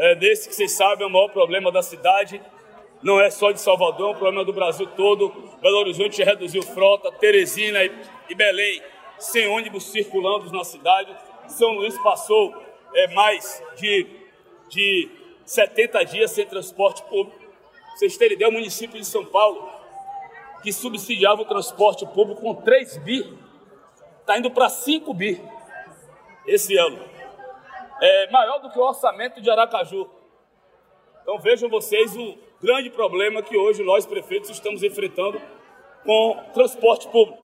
é, desse que vocês sabem é o maior problema da cidade. Não é só de Salvador, é um problema do Brasil todo. Belo Horizonte reduziu frota, Teresina e, Belém sem ônibus circulando na cidade. São Luís passou é, mais de, de 70 dias sem transporte público. Vocês terem ideia, o município de São Paulo, que subsidiava o transporte público com 3 bi, está indo para 5 bi esse ano. É maior do que o orçamento de Aracaju. Então vejam vocês o grande problema que hoje nós, prefeitos, estamos enfrentando com transporte público.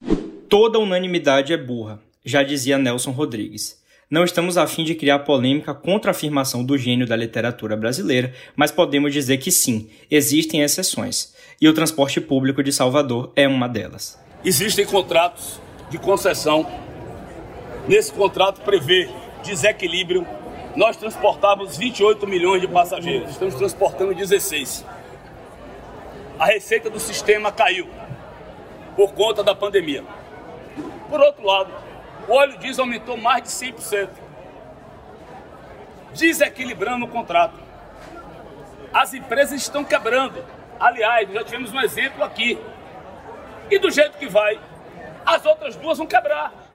Toda unanimidade é burra, já dizia Nelson Rodrigues. Não estamos a fim de criar polêmica contra a afirmação do gênio da literatura brasileira, mas podemos dizer que sim, existem exceções. E o transporte público de Salvador é uma delas. Existem contratos de concessão. Nesse contrato prevê desequilíbrio. Nós transportávamos 28 milhões de passageiros, estamos transportando 16. A receita do sistema caiu por conta da pandemia. Por outro lado, o óleo diesel aumentou mais de 100%, desequilibrando o contrato. As empresas estão quebrando. Aliás, já tivemos um exemplo aqui. E do jeito que vai, as outras duas vão quebrar.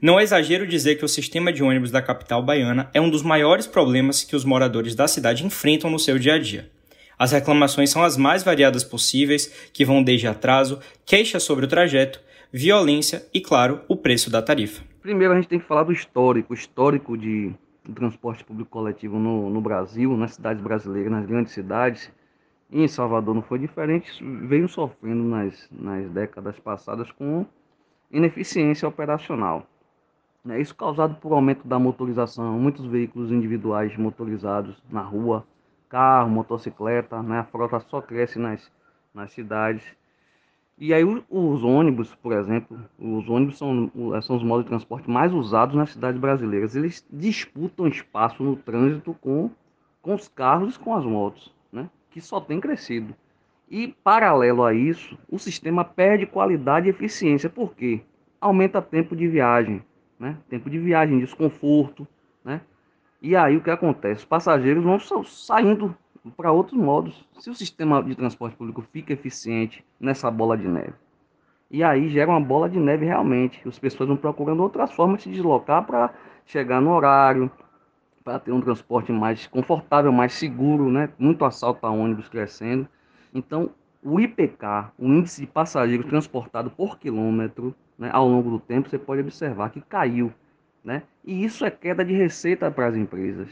Não é exagero dizer que o sistema de ônibus da capital baiana é um dos maiores problemas que os moradores da cidade enfrentam no seu dia a dia. As reclamações são as mais variadas possíveis, que vão desde atraso, queixas sobre o trajeto, violência e, claro, o preço da tarifa. Primeiro a gente tem que falar do histórico, histórico de transporte público coletivo no, no Brasil, nas cidades brasileiras, nas grandes cidades. Em Salvador não foi diferente, veio sofrendo nas, nas décadas passadas com ineficiência operacional. É isso causado por aumento da motorização, muitos veículos individuais motorizados na rua, carro, motocicleta, né? a frota só cresce nas, nas cidades e aí os ônibus, por exemplo, os ônibus são, são os modos de transporte mais usados nas cidades brasileiras. Eles disputam espaço no trânsito com, com os carros e com as motos, né? que só tem crescido. E paralelo a isso, o sistema perde qualidade e eficiência. Por quê? Aumenta tempo de viagem, né? tempo de viagem, desconforto. Né? E aí o que acontece? Os passageiros vão saindo para outros modos. Se o sistema de transporte público fica eficiente nessa bola de neve, e aí gera uma bola de neve realmente. As pessoas vão procurando outras formas de se deslocar para chegar no horário, para ter um transporte mais confortável, mais seguro, né? Muito assalto a ônibus crescendo. Então, o IPK, o índice de passageiros transportados por quilômetro, né, ao longo do tempo, você pode observar que caiu, né? E isso é queda de receita para as empresas.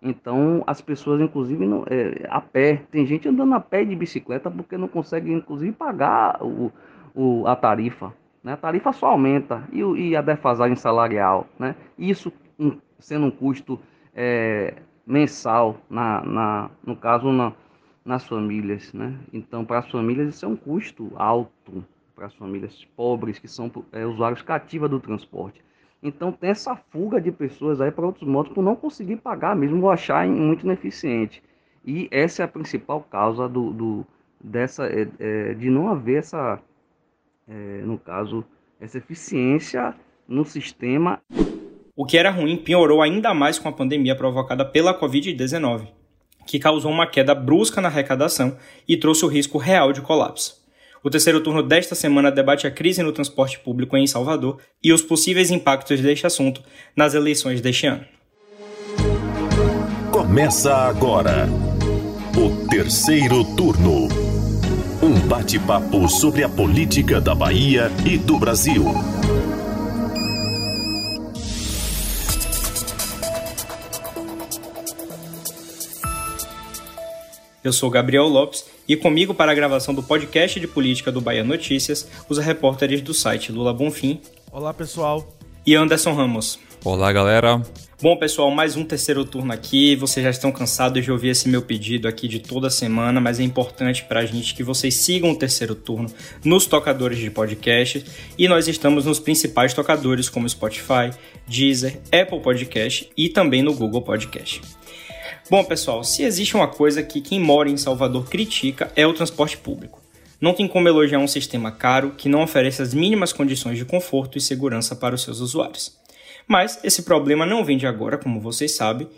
Então, as pessoas, inclusive, não, é, a pé, tem gente andando a pé de bicicleta porque não consegue, inclusive, pagar o, o, a tarifa. Né? A tarifa só aumenta e, e a defasagem salarial. Né? Isso um, sendo um custo é, mensal, na, na, no caso, na, nas famílias. Né? Então, para as famílias, isso é um custo alto para as famílias pobres que são é, usuários cativos do transporte. Então tem essa fuga de pessoas aí para outros modos por não conseguir pagar, mesmo vou achar muito ineficiente. E essa é a principal causa do, do dessa é, é, de não haver essa, é, no caso, essa eficiência no sistema. O que era ruim piorou ainda mais com a pandemia provocada pela Covid-19, que causou uma queda brusca na arrecadação e trouxe o risco real de colapso. O terceiro turno desta semana debate a crise no transporte público em Salvador e os possíveis impactos deste assunto nas eleições deste ano. Começa agora o terceiro turno. Um bate-papo sobre a política da Bahia e do Brasil. Eu sou Gabriel Lopes e comigo para a gravação do podcast de política do Bahia Notícias, os repórteres do site Lula Bonfim. Olá, pessoal. E Anderson Ramos. Olá, galera. Bom, pessoal, mais um terceiro turno aqui. Vocês já estão cansados de ouvir esse meu pedido aqui de toda semana, mas é importante para a gente que vocês sigam o terceiro turno nos tocadores de podcast. E nós estamos nos principais tocadores como Spotify, Deezer, Apple Podcast e também no Google Podcast. Bom, pessoal, se existe uma coisa que quem mora em Salvador critica é o transporte público. Não tem como elogiar um sistema caro que não oferece as mínimas condições de conforto e segurança para os seus usuários. Mas esse problema não vem de agora, como vocês sabem,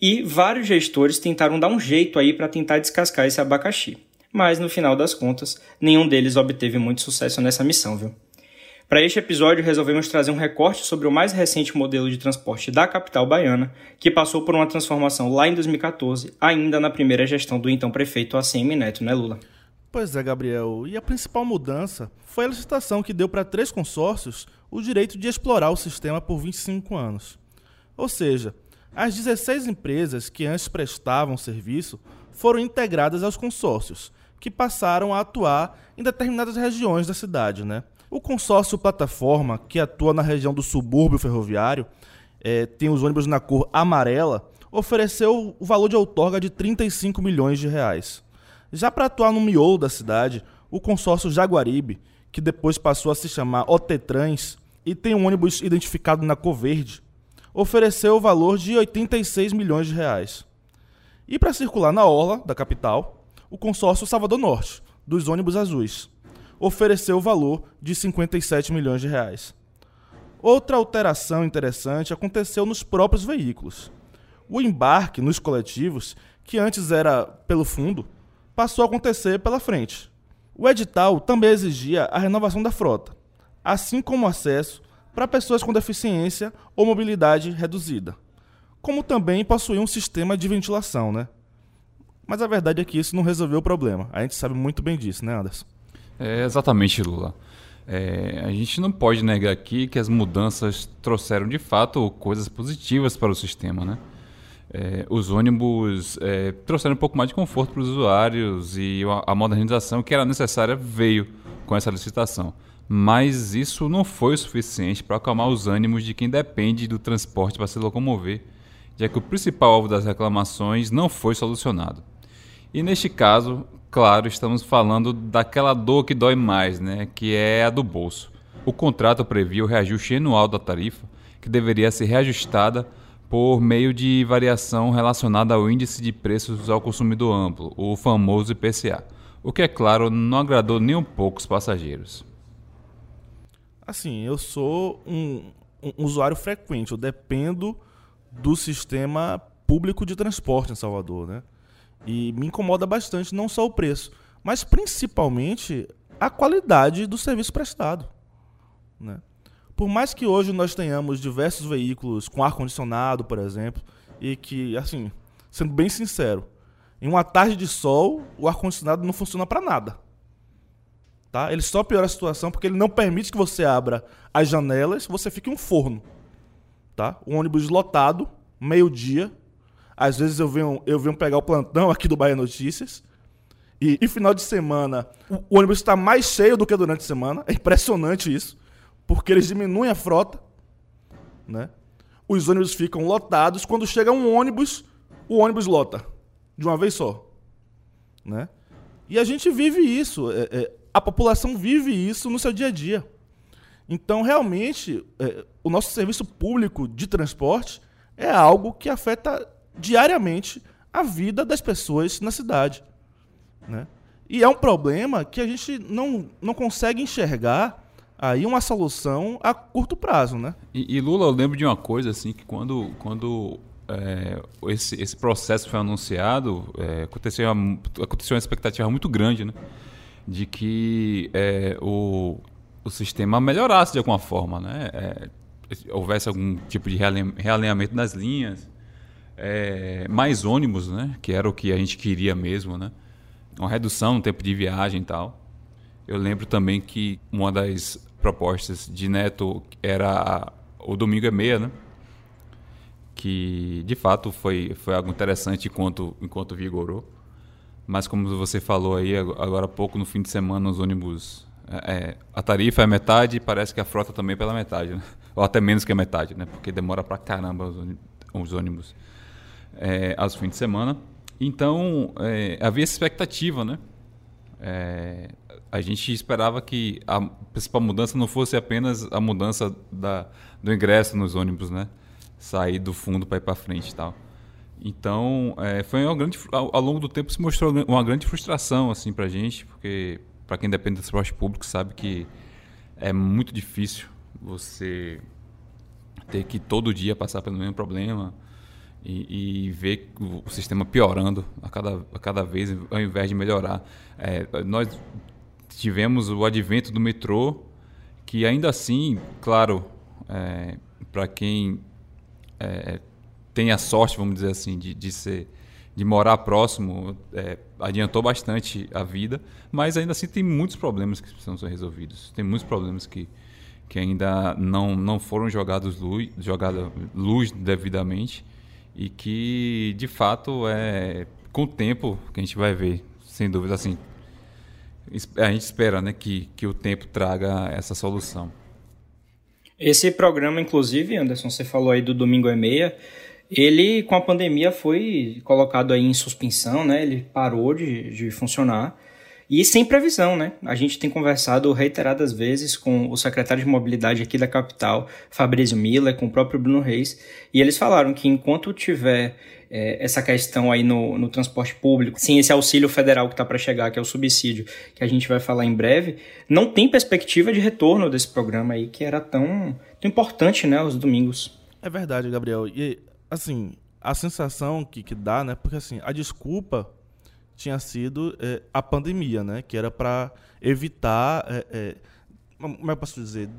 E vários gestores tentaram dar um jeito aí para tentar descascar esse abacaxi. Mas no final das contas, nenhum deles obteve muito sucesso nessa missão, viu? Para este episódio, resolvemos trazer um recorte sobre o mais recente modelo de transporte da capital baiana, que passou por uma transformação lá em 2014, ainda na primeira gestão do então prefeito ACM Neto, né, Lula? Pois é, Gabriel. E a principal mudança foi a licitação que deu para três consórcios o direito de explorar o sistema por 25 anos. Ou seja, as 16 empresas que antes prestavam serviço foram integradas aos consórcios, que passaram a atuar em determinadas regiões da cidade. Né? O consórcio Plataforma, que atua na região do subúrbio ferroviário, é, tem os ônibus na cor amarela, ofereceu o valor de outorga de 35 milhões de reais. Já para atuar no miolo da cidade, o consórcio Jaguaribe, que depois passou a se chamar Otetrans e tem um ônibus identificado na cor verde, ofereceu o valor de 86 milhões de reais. E para circular na orla da capital, o consórcio Salvador Norte, dos ônibus azuis, ofereceu o valor de 57 milhões de reais. Outra alteração interessante aconteceu nos próprios veículos. O embarque nos coletivos, que antes era pelo fundo, passou a acontecer pela frente. O edital também exigia a renovação da frota, assim como acesso para pessoas com deficiência ou mobilidade reduzida, como também possuir um sistema de ventilação, né? Mas a verdade é que isso não resolveu o problema. A gente sabe muito bem disso, né, Anderson? É, exatamente, Lula. É, a gente não pode negar aqui que as mudanças trouxeram de fato coisas positivas para o sistema, né? É, os ônibus é, trouxeram um pouco mais de conforto para os usuários e a, modernização que era necessária veio com essa licitação. Mas isso não foi o suficiente para acalmar os ânimos de quem depende do transporte para se locomover, já que o principal alvo das reclamações não foi solucionado. E neste caso, claro, estamos falando daquela dor que dói mais, né? que é a do bolso. O contrato previa o reajuste anual da tarifa, que deveria ser reajustada por meio de variação relacionada ao índice de preços ao consumidor amplo, o famoso IPCA, o que, é claro, não agradou nem um pouco os passageiros. Assim, eu sou um, um usuário frequente, eu dependo do sistema público de transporte em Salvador, né? E me incomoda bastante não só o preço, mas principalmente a qualidade do serviço prestado. Né? Por mais que hoje nós tenhamos diversos veículos com ar-condicionado, por exemplo, e que, assim, sendo bem sincero, em uma tarde de sol, o ar-condicionado não funciona para nada. Tá? Ele só piora a situação porque ele não permite que você abra as janelas, você fique um forno. Tá? Um ônibus lotado, meio-dia, às vezes eu venho, eu venho pegar o plantão aqui do Bahia Notícias. E, e final de semana, o ônibus está mais cheio do que durante a semana. É impressionante isso. Porque eles diminuem a frota. Né? Os ônibus ficam lotados. Quando chega um ônibus, o ônibus lota. De uma vez só. Né? E a gente vive isso. É, é, a população vive isso no seu dia a dia. Então, realmente, é, o nosso serviço público de transporte é algo que afeta diariamente a vida das pessoas na cidade. Né? E é um problema que a gente não, não consegue enxergar aí uma solução a curto prazo. Né? E, e Lula, eu lembro de uma coisa assim, que quando, quando é, esse, esse processo foi anunciado, é, aconteceu, uma, aconteceu uma expectativa muito grande né? de que é, o, o sistema melhorasse de alguma forma, né? É, houvesse algum tipo de realinhamento das linhas, é, mais ônibus, né? Que era o que a gente queria mesmo, né? Uma redução no tempo de viagem e tal. Eu lembro também que uma das propostas de Neto era o domingo é meia, né? Que de fato foi, foi algo interessante enquanto, enquanto vigorou. Mas como você falou aí agora há pouco, no fim de semana os ônibus. É, é a tarifa é metade e parece que a frota também é pela metade, né? Ou até menos que a metade, né? Porque demora pra caramba os ônibus é, aos fins de semana. Então, é, havia essa expectativa, né? É, a gente esperava que a principal mudança não fosse apenas a mudança da, do ingresso nos ônibus, né? Sair do fundo para ir para frente e tal. Então, é, foi uma grande, ao, ao, longo do tempo se mostrou uma grande frustração assim para a gente, porque para quem depende do transporte público sabe que é muito difícil você ter que todo dia passar pelo mesmo problema e, e ver o sistema piorando a cada, a cada vez, ao invés de melhorar. É, nós tivemos o advento do metrô, que ainda assim, claro, é, para quem é, tem a sorte, vamos dizer assim, de, de ser de morar próximo, é, adiantou bastante a vida, mas ainda assim tem muitos problemas que precisam ser resolvidos. Tem muitos problemas que, que ainda não, não foram jogados luz, jogada luz devidamente e que, de fato, é com o tempo que a gente vai ver, sem dúvida, assim, a gente espera né, que, que o tempo traga essa solução. Esse programa, inclusive, Anderson, você falou aí do Domingo e Meia, ele, com a pandemia, foi colocado aí em suspensão, né? Ele parou de, de funcionar. E sem previsão, né? A gente tem conversado reiteradas vezes com o secretário de mobilidade aqui da capital, Fabrício Miller, com o próprio Bruno Reis, e eles falaram que enquanto tiver é, essa questão aí no, no transporte público, sem esse auxílio federal que está para chegar, que é o subsídio, que a gente vai falar em breve, não tem perspectiva de retorno desse programa aí, que era tão, tão importante, né, aos domingos. É verdade, Gabriel. E assim, a sensação que, que dá, né? Porque assim, a desculpa tinha sido é, a pandemia, né? Que era para evitar, é, é, como é que posso dizer,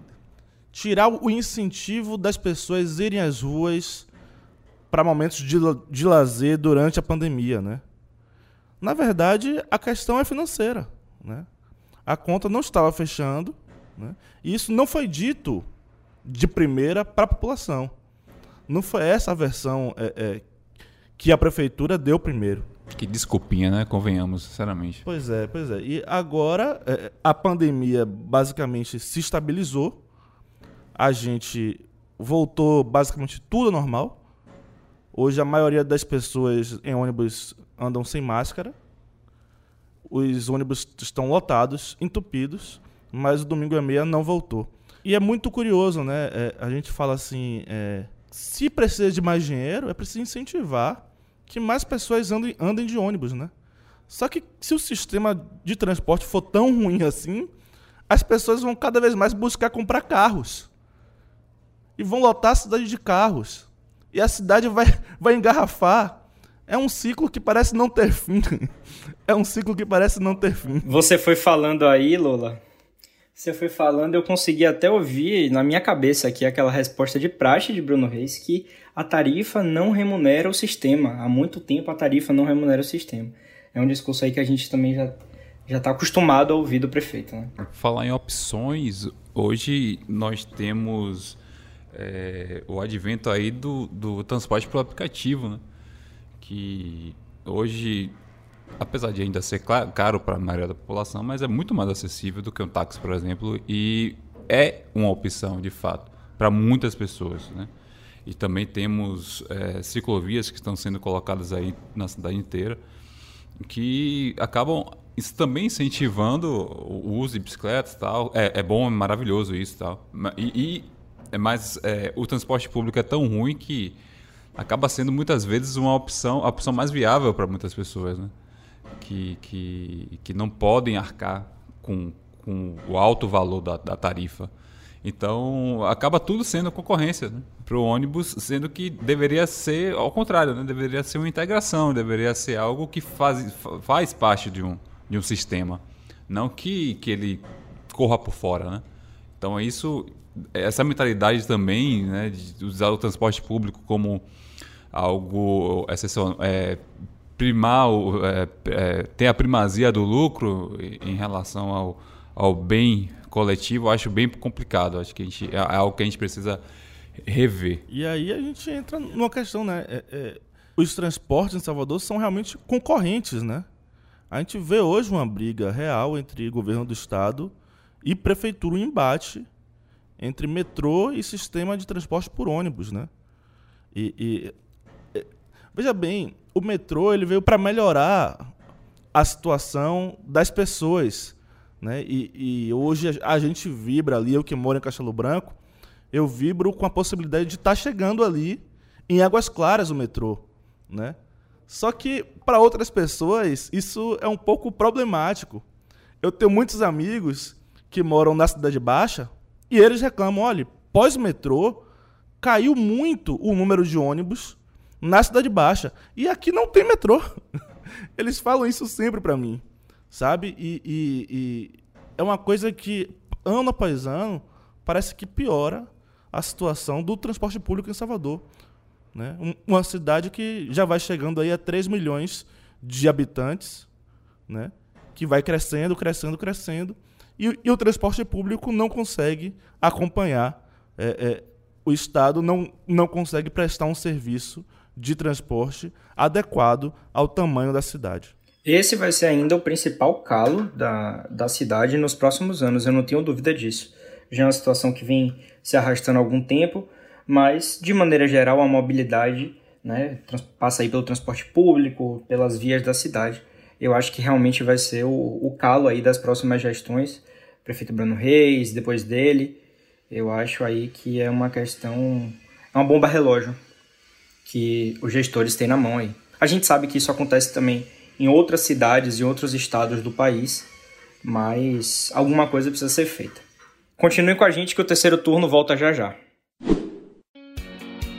tirar o incentivo das pessoas irem às ruas para momentos de, de lazer durante a pandemia, né? Na verdade, a questão é financeira, né? A conta não estava fechando, né? E isso não foi dito de primeira para a população. Não foi essa a versão é, que a prefeitura deu primeiro. Que desculpinha, né? Convenhamos, sinceramente. Pois é, pois é. E agora é, a pandemia basicamente se estabilizou. A gente voltou basicamente tudo normal. Hoje a maioria das pessoas em ônibus andam sem máscara. Os ônibus estão lotados, entupidos, mas o domingo e meia não voltou. E é muito curioso, né? É, a gente fala assim, é, se precisa de mais dinheiro, é preciso incentivar que mais pessoas andem, andem de ônibus, né? Só que se o sistema de transporte for tão ruim assim, as pessoas vão cada vez mais buscar comprar carros. E vão lotar a cidade de carros. E a cidade vai, vai engarrafar. É um ciclo que parece não ter fim. É um ciclo que parece não ter fim. Você foi falando aí, Lola, você foi falando, eu consegui até ouvir na minha cabeça aqui aquela resposta de praxe de Bruno Reis que a tarifa não remunera o sistema. Há muito tempo a tarifa não remunera o sistema. É um discurso aí que a gente também já já está acostumado a ouvir do prefeito. Né? Falar em opções, hoje nós temos é, o advento aí do, do transporte pelo aplicativo, né? que hoje apesar de ainda ser caro para a maioria da população, mas é muito mais acessível do que um táxi, por exemplo, e é uma opção, de fato, para muitas pessoas. Né? E também temos é, ciclovias que estão sendo colocadas aí na cidade inteira, que acabam isso também incentivando o uso de bicicletas tal. É, é bom, é maravilhoso isso tal. E, e mas é, o transporte público é tão ruim que acaba sendo muitas vezes uma opção, a opção mais viável para muitas pessoas, né? Que, que, que não podem arcar com, com o alto valor da, da tarifa. Então, acaba tudo sendo concorrência né? para o ônibus, sendo que deveria ser ao contrário, né? deveria ser uma integração, deveria ser algo que faz, faz parte de um, de um sistema, não que, que ele corra por fora. Né? Então, isso, essa mentalidade também né, de usar o transporte público como algo exceção, é, primar, é, é, ter a primazia do lucro em relação ao, ao bem coletivo, acho bem complicado. Acho que a gente, é algo que a gente precisa rever. E aí a gente entra numa questão, né? É, é, os transportes em Salvador são realmente concorrentes, né? A gente vê hoje uma briga real entre governo do estado e prefeitura, um embate entre metrô e sistema de transporte por ônibus, né? E, e é, veja bem, o metrô ele veio para melhorar a situação das pessoas. Né? E, e, hoje a gente vibra ali, eu que moro em Castelo Branco, eu vibro com a possibilidade de estar tá chegando ali em Águas Claras o metrô. Né? Só que para outras pessoas isso é um pouco problemático. Eu tenho muitos amigos que moram na Cidade Baixa e eles reclamam: olha, pós-metrô caiu muito o número de ônibus na Cidade Baixa. E aqui não tem metrô. Eles falam isso sempre para mim, sabe? E, e, e, é uma coisa que, ano após ano, parece que piora a situação do transporte público em Salvador. Né? Uma cidade que já vai chegando aí a 3 milhões de habitantes, né? que vai crescendo, crescendo, crescendo, e, e o transporte público não consegue acompanhar. É, é, o Estado não, não consegue prestar um serviço de transporte adequado ao tamanho da cidade. Esse vai ser ainda o principal calo da, da cidade nos próximos anos, eu não tenho dúvida disso. Já é uma situação que vem se arrastando há algum tempo, mas de maneira geral a mobilidade né, passa aí pelo transporte público, pelas vias da cidade. Eu acho que realmente vai ser o, o calo aí das próximas gestões, prefeito Bruno Reis, depois dele. Eu acho aí que é uma questão, é uma bomba relógio que os gestores têm na mão aí. A gente sabe que isso acontece também em outras cidades e outros estados do país, mas alguma coisa precisa ser feita. Continue com a gente que o terceiro turno volta já já.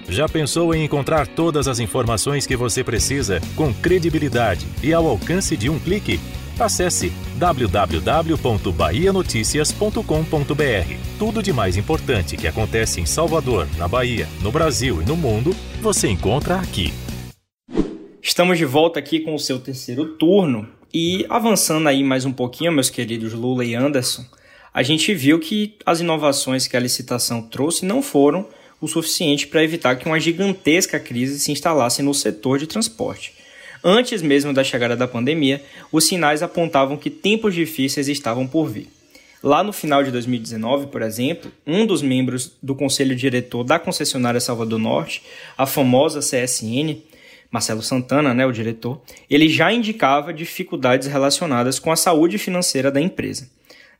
Já pensou em encontrar todas as informações que você precisa com credibilidade e ao alcance de um clique? Acesse www.bahianoticias.com.br. Tudo de mais importante que acontece em Salvador, na Bahia, no Brasil e no mundo, você encontra aqui. Estamos de volta aqui com o seu terceiro turno e avançando aí mais um pouquinho, meus queridos Lula e Anderson, a gente viu que as inovações que a licitação trouxe não foram o suficiente para evitar que uma gigantesca crise se instalasse no setor de transporte. Antes mesmo da chegada da pandemia, os sinais apontavam que tempos difíceis estavam por vir. Lá no final de 2019, por exemplo, um dos membros do conselho diretor da concessionária Salvador Norte, a famosa CSN, Marcelo Santana, né, o diretor, ele já indicava dificuldades relacionadas com a saúde financeira da empresa.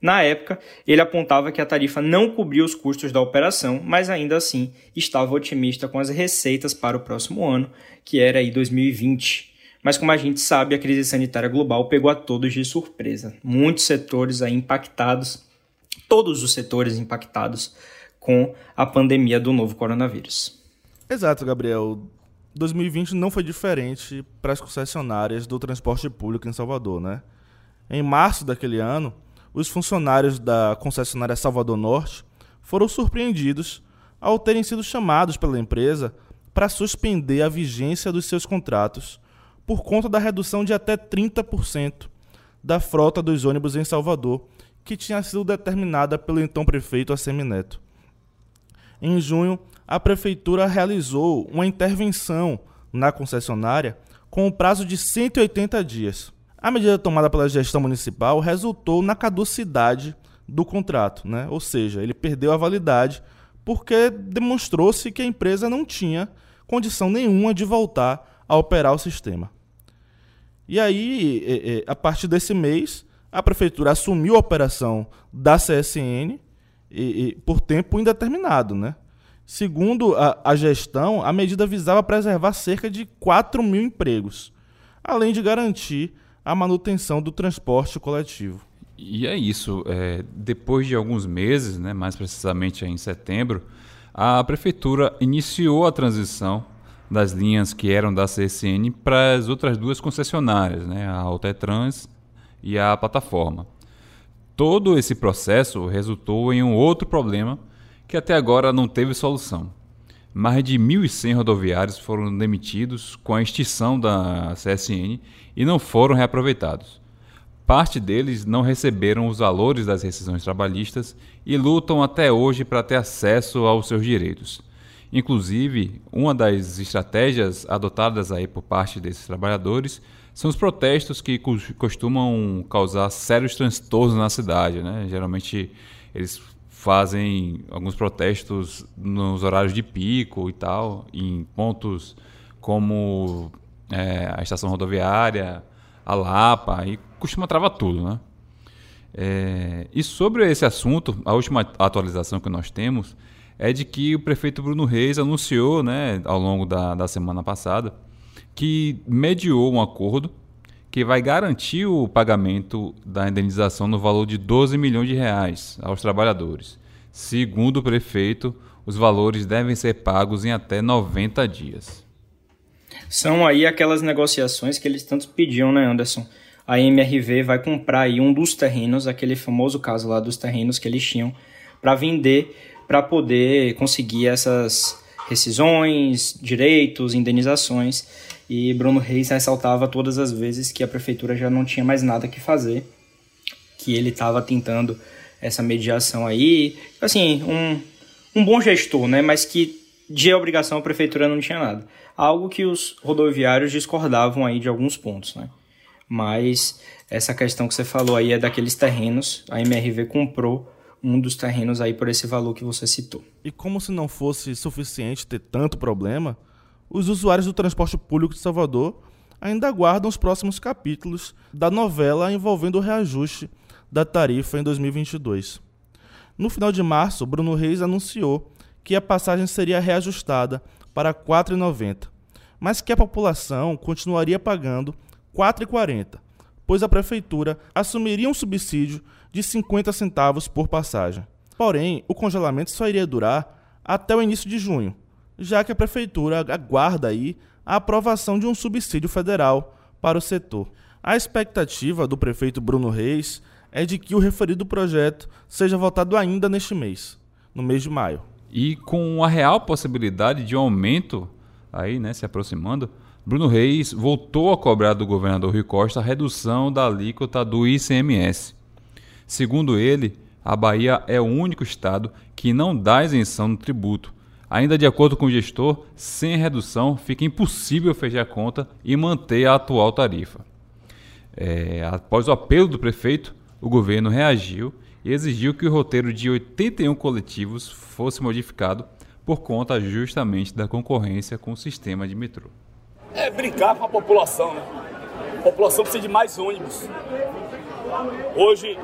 Na época, ele apontava que a tarifa não cobria os custos da operação, mas ainda assim estava otimista com as receitas para o próximo ano, que era aí 2020. Mas como a gente sabe, a crise sanitária global pegou a todos de surpresa. Muitos setores aí impactados, todos os setores impactados com a pandemia do novo coronavírus. Exato, Gabriel. 2020 não foi diferente para as concessionárias do transporte público em Salvador, né? Em março daquele ano, os funcionários da concessionária Salvador Norte foram surpreendidos ao terem sido chamados pela empresa para suspender a vigência dos seus contratos por conta da redução de até 30% da frota dos ônibus em Salvador, que tinha sido determinada pelo então prefeito Assemineto. Em junho, a prefeitura realizou uma intervenção na concessionária com um prazo de 180 dias a medida tomada pela gestão municipal resultou na caducidade do contrato, né? ou seja, ele perdeu a validade porque demonstrou-se que a empresa não tinha condição nenhuma de voltar a operar o sistema. E aí, a partir desse mês, a prefeitura assumiu a operação da CSN por tempo indeterminado. Né? Segundo a, a gestão, a medida visava preservar cerca de 4 mil empregos, além de garantir a manutenção do transporte coletivo. E é isso. É, depois de alguns meses, né, mais precisamente em setembro, a prefeitura iniciou a transição das linhas que eram da CSN para as outras duas concessionárias, né, a Altetrans e a plataforma. Todo esse processo resultou em um outro problema que até agora não teve solução. Mais de 1.100 rodoviários foram demitidos com a extinção da CSN e não foram reaproveitados. Parte deles não receberam os valores das rescisões trabalhistas e lutam até hoje para ter acesso aos seus direitos. Inclusive, uma das estratégias adotadas aí por parte desses trabalhadores são os protestos que costumam causar sérios transtornos na cidade. Né? Geralmente, eles fazem alguns protestos nos horários de pico e tal, em pontos como é, a estação rodoviária, a Lapa, e costuma travar tudo, né? É, e sobre esse assunto, a última atualização que nós temos é de que o prefeito Bruno Reis anunciou, né, ao longo da, da semana passada, que mediou um acordo que vai garantir o pagamento da indenização no valor de 12 milhões de reais aos trabalhadores. Segundo o prefeito, os valores devem ser pagos em até 90 dias. São aí aquelas negociações que eles tanto pediam, né, Anderson? A MRV vai comprar aí um dos terrenos, aquele famoso caso lá dos terrenos que eles tinham, para vender, para poder conseguir essas rescisões, direitos, indenizações. E Bruno Reis ressaltava todas as vezes que a prefeitura já não tinha mais nada que fazer, que ele estava tentando essa mediação aí. Assim, um, um bom gestor, né? Mas que de obrigação a prefeitura não tinha nada. Algo que os rodoviários discordavam aí de alguns pontos, né? Mas essa questão que você falou aí é daqueles terrenos. A MRV comprou um dos terrenos aí por esse valor que você citou. E como se não fosse suficiente ter tanto problema, os usuários do transporte público de Salvador ainda aguardam os próximos capítulos da novela envolvendo o reajuste da tarifa em 2022. No final de março, Bruno Reis anunciou que a passagem seria reajustada para R$ 4,90, mas que a população continuaria pagando R$ 4,40, pois a prefeitura assumiria um subsídio de 50 centavos por passagem. Porém, o congelamento só iria durar até o início de junho, já que a prefeitura aguarda aí a aprovação de um subsídio federal para o setor. A expectativa do prefeito Bruno Reis é de que o referido projeto seja votado ainda neste mês, no mês de maio. E com a real possibilidade de aumento aí, né, se aproximando, Bruno Reis voltou a cobrar do governador Rui Costa a redução da alíquota do ICMS. Segundo ele, a Bahia é o único estado que não dá isenção no tributo. Ainda de acordo com o gestor, sem redução fica impossível fechar a conta e manter a atual tarifa. É, após o apelo do prefeito, o governo reagiu e exigiu que o roteiro de 81 coletivos fosse modificado por conta justamente da concorrência com o sistema de metrô. É brincar com a população, né? A população precisa de mais ônibus. Hoje,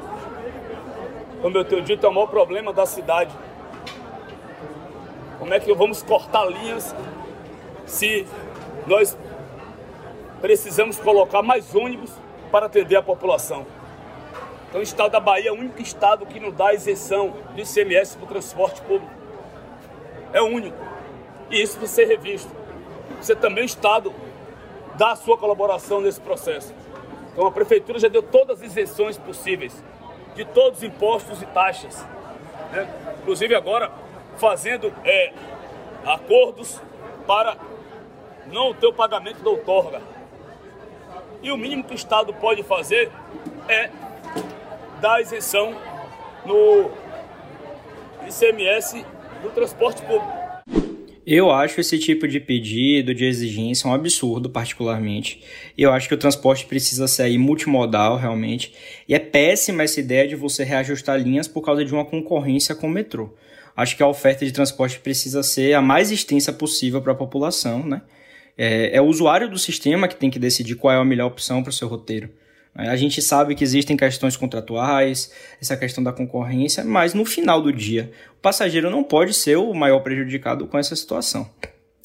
como eu tenho dito, é o maior problema da cidade. Como é que vamos cortar linhas se nós precisamos colocar mais ônibus para atender a população? Então o estado da Bahia é o único estado que não dá isenção de ICMS para o transporte público. É o único. E isso precisa ser revisto. Você também, o estado, dá a sua colaboração nesse processo. Então a prefeitura já deu todas as isenções possíveis de todos os impostos e taxas. Né? Inclusive agora fazendo é, acordos para não ter o pagamento da outorga. E o mínimo que o Estado pode fazer é dar isenção no ICMS do transporte público. Eu acho esse tipo de pedido, de exigência, um absurdo, particularmente. Eu acho que o transporte precisa ser multimodal, realmente. E é péssima essa ideia de você reajustar linhas por causa de uma concorrência com o metrô. Acho que a oferta de transporte precisa ser a mais extensa possível para a população, né? É, é o usuário do sistema que tem que decidir qual é a melhor opção para o seu roteiro. A gente sabe que existem questões contratuais, essa questão da concorrência, mas no final do dia, o passageiro não pode ser o maior prejudicado com essa situação.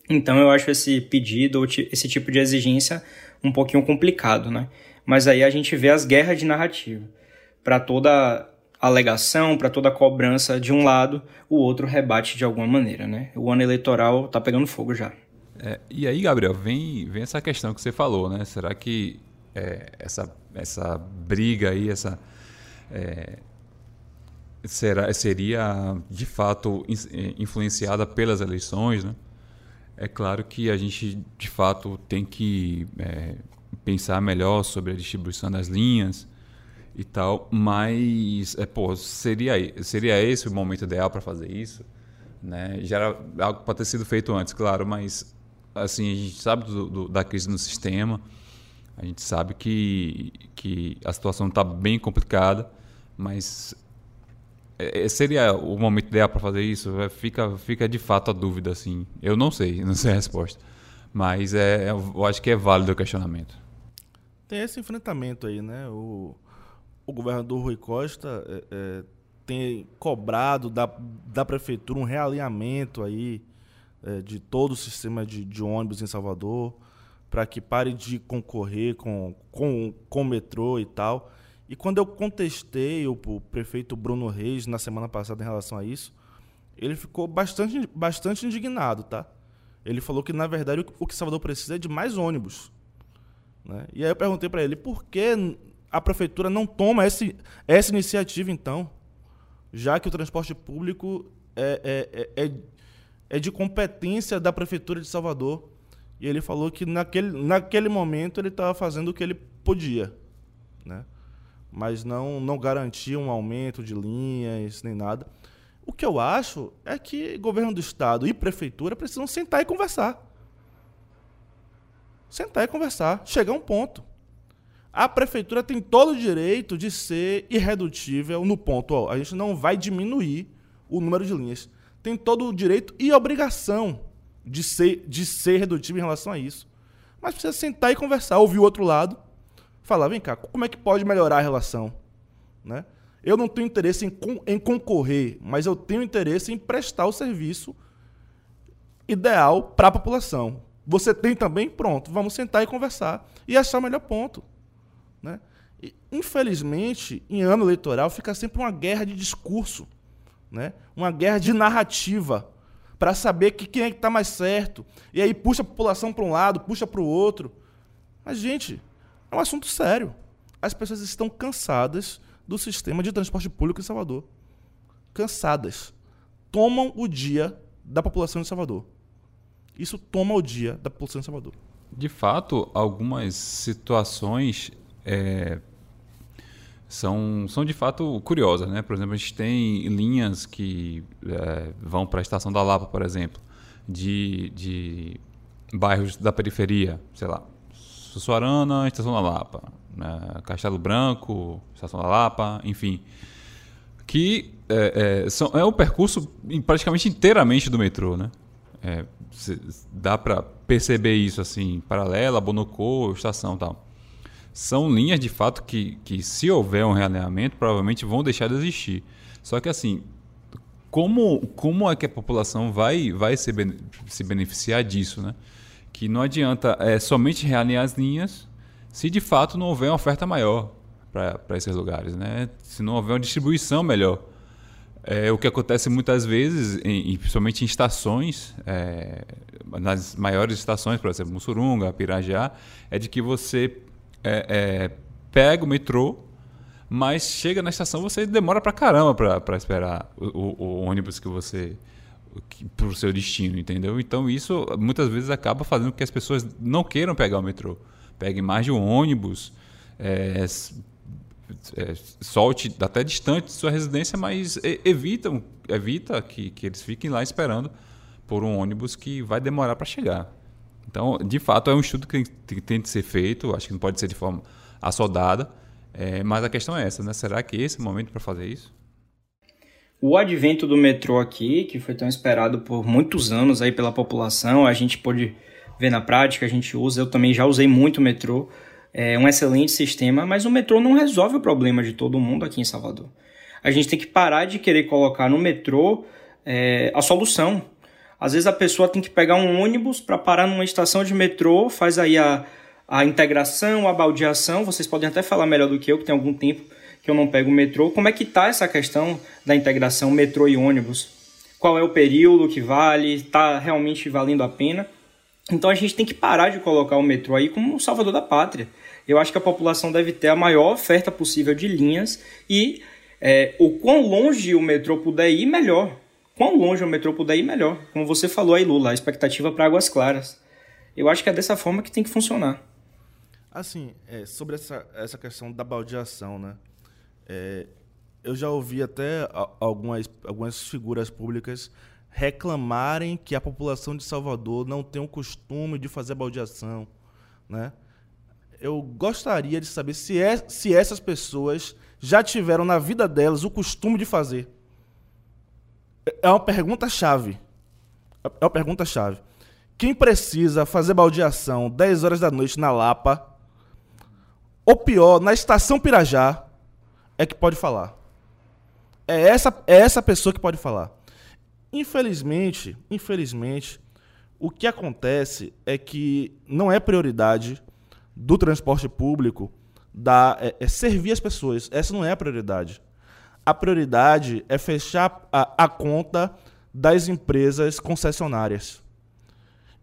Então eu acho esse pedido, esse tipo de exigência um pouquinho complicado, né? Mas aí a gente vê as guerras de narrativa. Para toda alegação, para toda cobrança de um lado, o outro rebate de alguma maneira, né? O ano eleitoral tá pegando fogo já. É, e aí, Gabriel, vem, vem essa questão que você falou, né? Será que é, essa, essa briga aí, essa é, será, seria de fato é, influenciada pelas eleições, né? É claro que a gente de fato tem que é, pensar melhor sobre a distribuição das linhas e tal, mas é, pô, seria seria esse o momento ideal para fazer isso, né? Já era algo para ter sido feito antes, claro, mas assim a gente sabe do, do, da crise no sistema a gente sabe que, que a situação está bem complicada, mas é, é, seria o momento ideal para fazer isso? É, fica, fica de fato a dúvida, assim. Eu não sei, não sei a resposta. Mas é, eu acho que é válido o questionamento. Tem esse enfrentamento aí, né? O, o governador Rui Costa é, é, tem cobrado da, da prefeitura um realinhamento aí é, de todo o sistema de, de ônibus em Salvador para que pare de concorrer com, com, com o metrô e tal. E quando eu contestei o, o prefeito Bruno Reis na semana passada em relação a isso, ele ficou bastante, bastante indignado, tá? Ele falou que, na verdade, o que Salvador precisa é de mais ônibus. Né? E aí eu perguntei para ele, por que a prefeitura não toma esse, essa iniciativa, então? Já que o transporte público é, é, é, é de competência da prefeitura de Salvador. E ele falou que naquele, naquele momento ele estava fazendo o que ele podia. Né? Mas não, não garantia um aumento de linhas nem nada. O que eu acho é que governo do estado e prefeitura precisam sentar e conversar. Sentar e conversar, chegar a um ponto. A prefeitura tem todo o direito de ser irredutível no ponto, a gente não vai diminuir o número de linhas. Tem todo o direito e obrigação de ser, de ser redutível em relação a isso. Mas precisa sentar e conversar, ouvir o outro lado, falar, vem cá, como é que pode melhorar a relação? Né? Eu não tenho interesse em, em concorrer, mas eu tenho interesse em prestar o serviço ideal para a população. Você tem também? Pronto, vamos sentar e conversar e achar o melhor ponto. Né? E, infelizmente, em ano eleitoral fica sempre uma guerra de discurso, né? uma guerra de narrativa, para saber que quem é que está mais certo. E aí puxa a população para um lado, puxa para o outro. Mas, gente, é um assunto sério. As pessoas estão cansadas do sistema de transporte público em Salvador. Cansadas. Tomam o dia da população de Salvador. Isso toma o dia da população de Salvador. De fato, algumas situações é, são, são de fato curiosas. Né? Por exemplo, a gente tem linhas que é, vão para a Estação da Lapa, por exemplo, de, de bairros da periferia, sei lá, Sussuarana, Estação da Lapa, né? Castelo Branco, Estação da Lapa, enfim. Que é, é, são, é um percurso praticamente inteiramente do metrô, né? É, dá para perceber isso assim, paralela, Bonocô, estação tal. São linhas de fato que, que, se houver um realinhamento, provavelmente vão deixar de existir. Só que assim, como, como é que a população vai, vai se, se beneficiar disso, né? que não adianta é, somente realinhar as linhas se de fato não houver uma oferta maior para esses lugares, né? se não houver uma distribuição melhor. É, o que acontece muitas vezes, em, principalmente em estações, é, nas maiores estações, por exemplo, Mussurunga, Pirajá, é de que você é, é pega o metrô, mas chega na estação você demora para caramba para esperar o, o, o ônibus que você para o seu destino, entendeu? Então isso muitas vezes acaba fazendo com que as pessoas não queiram pegar o metrô, peguem mais de um ônibus, é, é, solte até distante de sua residência, mas evitam, evita que, que eles fiquem lá esperando por um ônibus que vai demorar para chegar. Então, de fato, é um estudo que tem, que ser feito, acho que não pode ser de forma assodada, é, mas a questão é essa, né? Será que esse é o momento para fazer isso? O advento do metrô aqui, que foi tão esperado por muitos anos aí pela população, a gente pode ver na prática, a gente usa, eu também já usei muito o metrô, é um excelente sistema, mas o metrô não resolve o problema de todo mundo aqui em Salvador. A gente tem que parar de querer colocar no metrô é, a solução. Às vezes a pessoa tem que pegar um ônibus para parar numa estação de metrô, faz aí a, a integração, a baldeação, vocês podem até falar melhor do que eu, que tem algum tempo que eu não pego o metrô. Como é que está essa questão da integração metrô e ônibus? Qual é o período que vale? Está realmente valendo a pena? Então a gente tem que parar de colocar o metrô aí como o salvador da pátria. Eu acho que a população deve ter a maior oferta possível de linhas e é, o quão longe o metrô puder ir, melhor. Quão longe o metrô puder ir, melhor. Como você falou aí, Lula, a expectativa para Águas Claras. Eu acho que é dessa forma que tem que funcionar. Assim, é, sobre essa, essa questão da baldeação, né? É, eu já ouvi até algumas, algumas figuras públicas reclamarem que a população de Salvador não tem o costume de fazer baldeação, né? Eu gostaria de saber se, é, se essas pessoas já tiveram na vida delas o costume de fazer. É uma pergunta chave. É uma pergunta chave. Quem precisa fazer baldeação 10 horas da noite na Lapa, ou pior, na estação Pirajá, é que pode falar. É essa, é essa pessoa que pode falar. Infelizmente, infelizmente, o que acontece é que não é prioridade do transporte público da, é, é servir as pessoas. Essa não é a prioridade. A prioridade é fechar a, a conta das empresas concessionárias.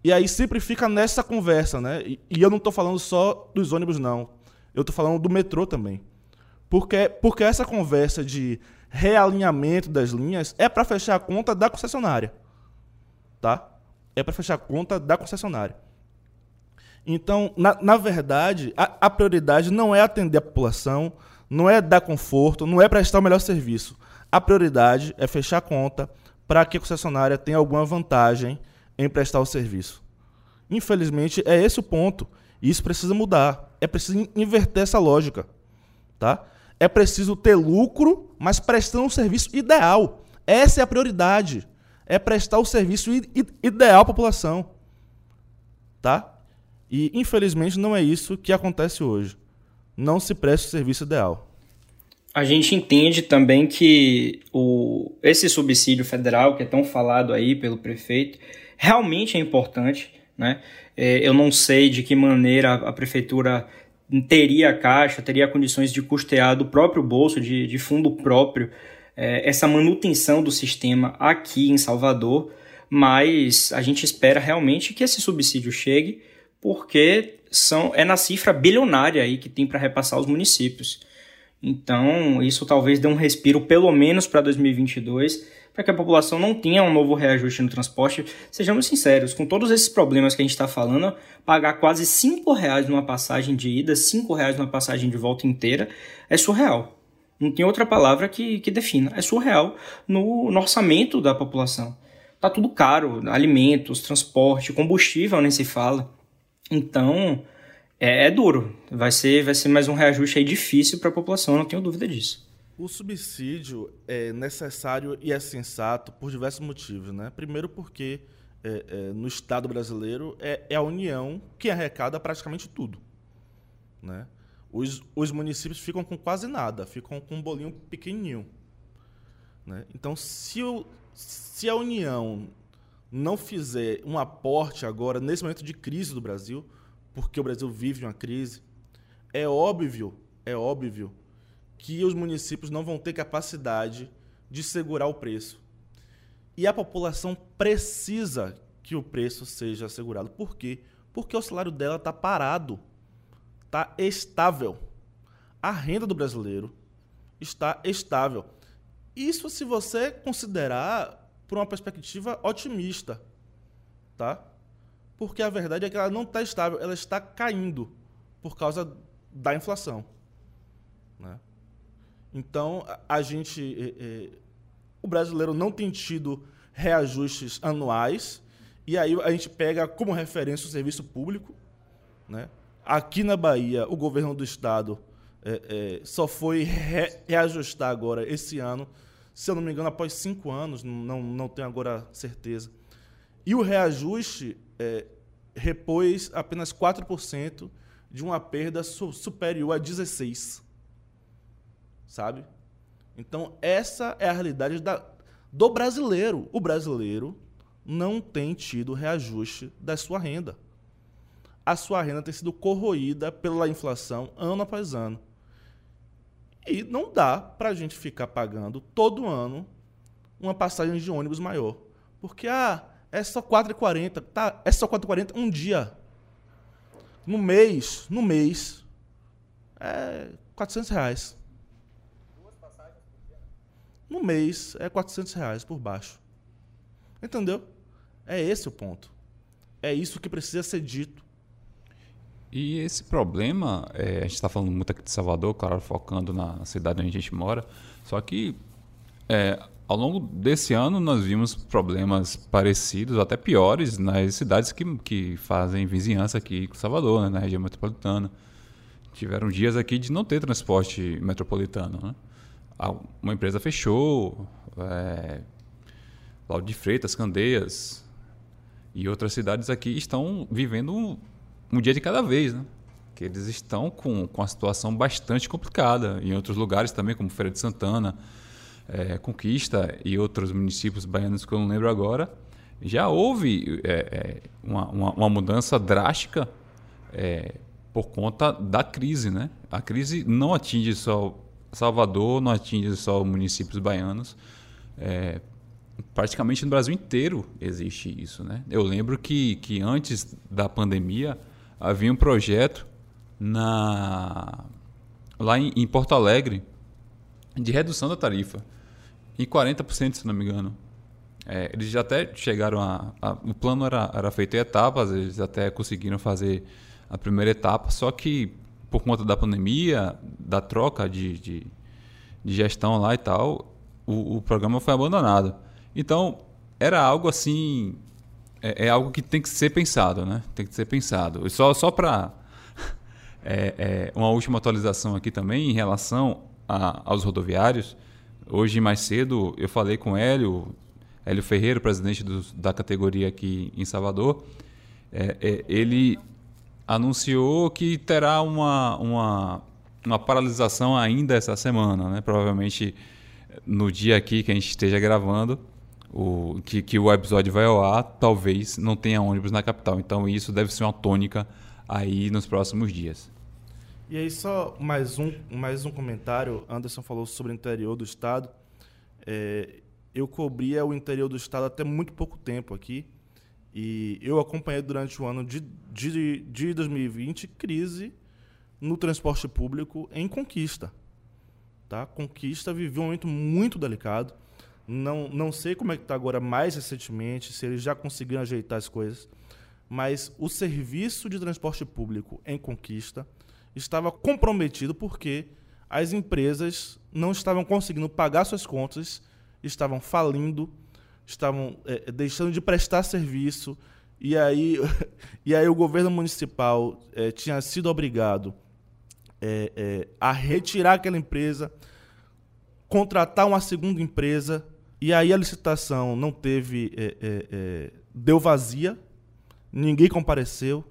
E aí sempre fica nessa conversa, né? E, e eu não estou falando só dos ônibus, não. Eu estou falando do metrô também. Porque, porque essa conversa de realinhamento das linhas é para fechar a conta da concessionária. Tá? É para fechar a conta da concessionária. Então, na, na verdade, a, a, prioridade não é atender a população, não é dar conforto, não é prestar o melhor serviço. A prioridade é fechar a conta para que a concessionária tenha alguma vantagem em prestar o serviço. Infelizmente, é esse o ponto. E isso precisa mudar. É preciso inverter essa lógica. Tá? É preciso ter lucro, mas prestando um serviço ideal. Essa é a prioridade. É prestar o serviço ideal à população. Tá? E, infelizmente, não é isso que acontece hoje. Não se presta o serviço ideal. A gente entende também que o, esse subsídio federal, que é tão falado aí pelo prefeito, realmente é importante. Né? É, eu não sei de que maneira a prefeitura teria caixa, teria condições de custear do próprio bolso, de, de fundo próprio, é, essa manutenção do sistema aqui em Salvador, mas a gente espera realmente que esse subsídio chegue, porque são, é na cifra bilionária aí que tem para repassar os municípios. Então, isso talvez dê um respiro, pelo menos para 2022, para que a população não tenha um novo reajuste no transporte. Sejamos sinceros, com todos esses problemas que a gente está falando, pagar quase cinco reais numa passagem de ida, cinco reais numa passagem de volta inteira, é surreal. Não tem outra palavra que, que defina. É surreal no, no orçamento da população. Tá tudo caro, alimentos, transporte, combustível nem se fala. Então, é, é duro. Vai ser, vai ser mais um reajuste difícil para a população, não tenho dúvida disso. O subsídio é necessário e é sensato por diversos motivos. Né? Primeiro, porque é, é, no Estado brasileiro é, é, a União que arrecada praticamente tudo. Né? Os, os municípios ficam com quase nada, ficam com um bolinho pequenininho. Né? Então, se, o, se a União não fizer um aporte agora, nesse momento de crise do Brasil, porque o Brasil vive uma crise, é óbvio, é óbvio que os municípios não vão ter capacidade de segurar o preço. E a população precisa que o preço seja assegurado. Por quê? Porque o salário dela está parado, está estável. A renda do brasileiro está estável. Isso se você considerar por uma perspectiva otimista, tá? Porque a verdade é que ela não está estável, ela está caindo por causa da inflação. Né? Então, a gente. É, é, o brasileiro não tem tido reajustes anuais, e aí a gente pega como referência o serviço público. Né? Aqui na Bahia, o governo do estado é, é, só foi re reajustar agora esse ano, se eu não me engano, após cinco anos, não, não tenho agora certeza. E o reajuste é, repôs apenas 4% de uma perda su superior a 16% sabe? Então, essa é a realidade da, do brasileiro. O brasileiro não tem tido reajuste da sua renda. A sua renda tem sido corroída pela inflação ano após ano. E não dá para a gente ficar pagando todo ano uma passagem de ônibus maior. Porque, ah, é só 4,40. Tá, é só 4,40 um dia. No mês, no mês, é 400 reais no mês é 400 reais por baixo. Entendeu? É esse o ponto. É isso que precisa ser dito. E esse problema, é, a gente está falando muito aqui de Salvador, claro, focando na cidade onde a gente mora, só que é, ao longo desse ano nós vimos problemas parecidos, até piores, nas cidades que, que fazem vizinhança aqui com Salvador, né, na região metropolitana. Tiveram dias aqui de não ter transporte metropolitano, né? uma empresa fechou, é, Laudo de Freitas, Candeias e outras cidades aqui estão vivendo um, dia de cada vez, né? Que eles estão com, com uma situação bastante complicada. Em outros lugares também, como Feira de Santana, é, Conquista e outros municípios baianos que eu não lembro agora, já houve é, é uma, uma, uma, mudança drástica é, por conta da crise, né? A crise não atinge só Salvador não atinge só municípios baianos. É, praticamente no Brasil inteiro existe isso. Né? Eu lembro que, que antes da pandemia havia um projeto na, lá em, em Porto Alegre de redução da tarifa em 40%, se não me engano. É, eles já até chegaram a, a, O plano era, era feito em etapas, eles até conseguiram fazer a primeira etapa, só que por conta da pandemia, da troca de, de, de gestão lá e tal, o, o, programa foi abandonado. Então, era algo assim. É, é, algo que tem que ser pensado, né? Tem que ser pensado. E só, só para. É, é, uma última atualização aqui também em relação a, aos rodoviários. Hoje, mais cedo, eu falei com Hélio, Hélio Ferreira, presidente do, da categoria aqui em Salvador. É, é, ele anunciou que terá uma, uma, uma paralisação ainda essa semana, né? Provavelmente no dia aqui que a gente esteja gravando, o, que, que o episódio vai ao ar, talvez não tenha ônibus na capital. Então isso deve ser uma tônica aí nos próximos dias. E aí só mais um, mais um comentário. Anderson falou sobre o interior do estado. É, eu cobria o interior do estado até muito pouco tempo aqui. E eu acompanhei durante o ano de, de, de 2020 crise no transporte público em Conquista. Tá? Conquista viveu um momento muito delicado. Não, não sei como é que está agora mais recentemente, se eles já conseguiram ajeitar as coisas. Mas o serviço de transporte público em Conquista estava comprometido porque as empresas não estavam conseguindo pagar suas contas, estavam falindo estavam é, deixando de prestar serviço e aí, e aí o governo municipal é, tinha sido obrigado é, é, a retirar aquela empresa, contratar uma segunda empresa e aí a licitação não teve é, é, deu vazia, ninguém compareceu.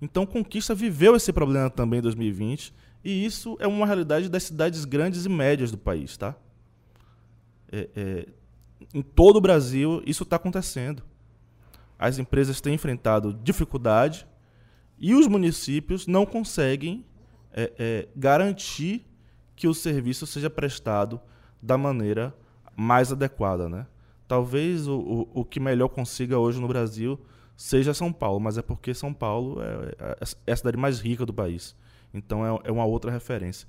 Então Conquista viveu esse problema também em 2020 e isso é uma realidade das cidades grandes e médias do país, tá? É, é, em todo o Brasil, isso está acontecendo. As empresas têm enfrentado dificuldade e os municípios não conseguem é, é, garantir que o serviço seja prestado da maneira mais adequada. Né? Talvez o, o, o que melhor consiga hoje no Brasil seja São Paulo, mas é porque São Paulo é, é, é a cidade mais rica do país. Então é, é uma outra referência.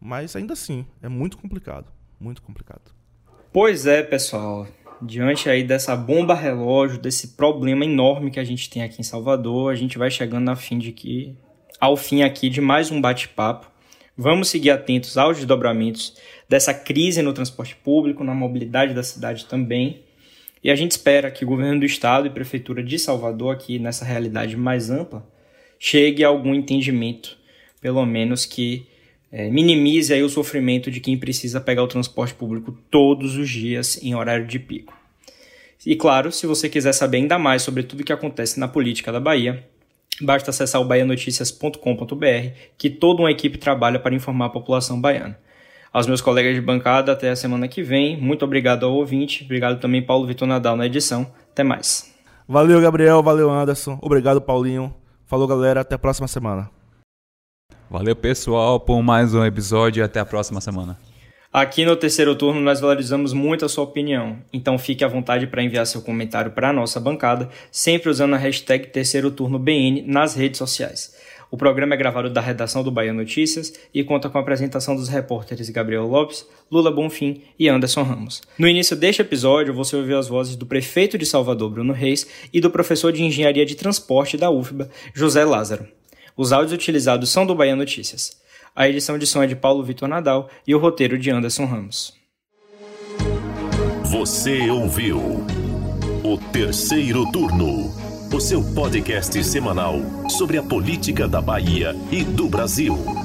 Mas ainda assim, é muito complicado. Muito complicado. Pois é, pessoal. Diante aí dessa bomba relógio, desse problema enorme que a gente tem aqui em Salvador, a gente vai chegando ao fim de que, ao fim aqui de mais um bate-papo. Vamos seguir atentos aos desdobramentos dessa crise no transporte público, na mobilidade da cidade também. E a gente espera que o governo do estado e prefeitura de Salvador, aqui nessa realidade mais ampla, chegue a algum entendimento, pelo menos que é, minimize aí o sofrimento de quem precisa pegar o transporte público todos os dias em horário de pico. E claro, se você quiser saber ainda mais sobre tudo o que acontece na política da Bahia, basta acessar o baianoticias.com.br, que toda uma equipe trabalha para informar a população baiana. Aos meus colegas de bancada, até a semana que vem. Muito obrigado ao ouvinte. Obrigado também, Paulo Vitor Nadal, na edição. Até mais. Valeu, Gabriel. Valeu, Anderson. Obrigado, Paulinho. Falou, galera. Até a próxima semana. Valeu, pessoal, por mais um episódio e até a próxima semana. Aqui no terceiro turno nós valorizamos muito a sua opinião, então fique à vontade para enviar seu comentário para a nossa bancada, sempre usando a hashtag terceiro turno BN nas redes sociais. O programa é gravado da redação do Bahia Notícias e conta com a apresentação dos repórteres Gabriel Lopes, Lula Bonfim e Anderson Ramos. No início deste episódio, você ouviu as vozes do prefeito de Salvador, Bruno Reis, e do professor de Engenharia de Transporte da UFBA, José Lázaro. Os áudios utilizados são do Bahia Notícias. A edição de som é de Paulo Vitor Nadal e o roteiro de Anderson Ramos. Você ouviu o terceiro turno, o seu podcast semanal sobre a política da Bahia e do Brasil.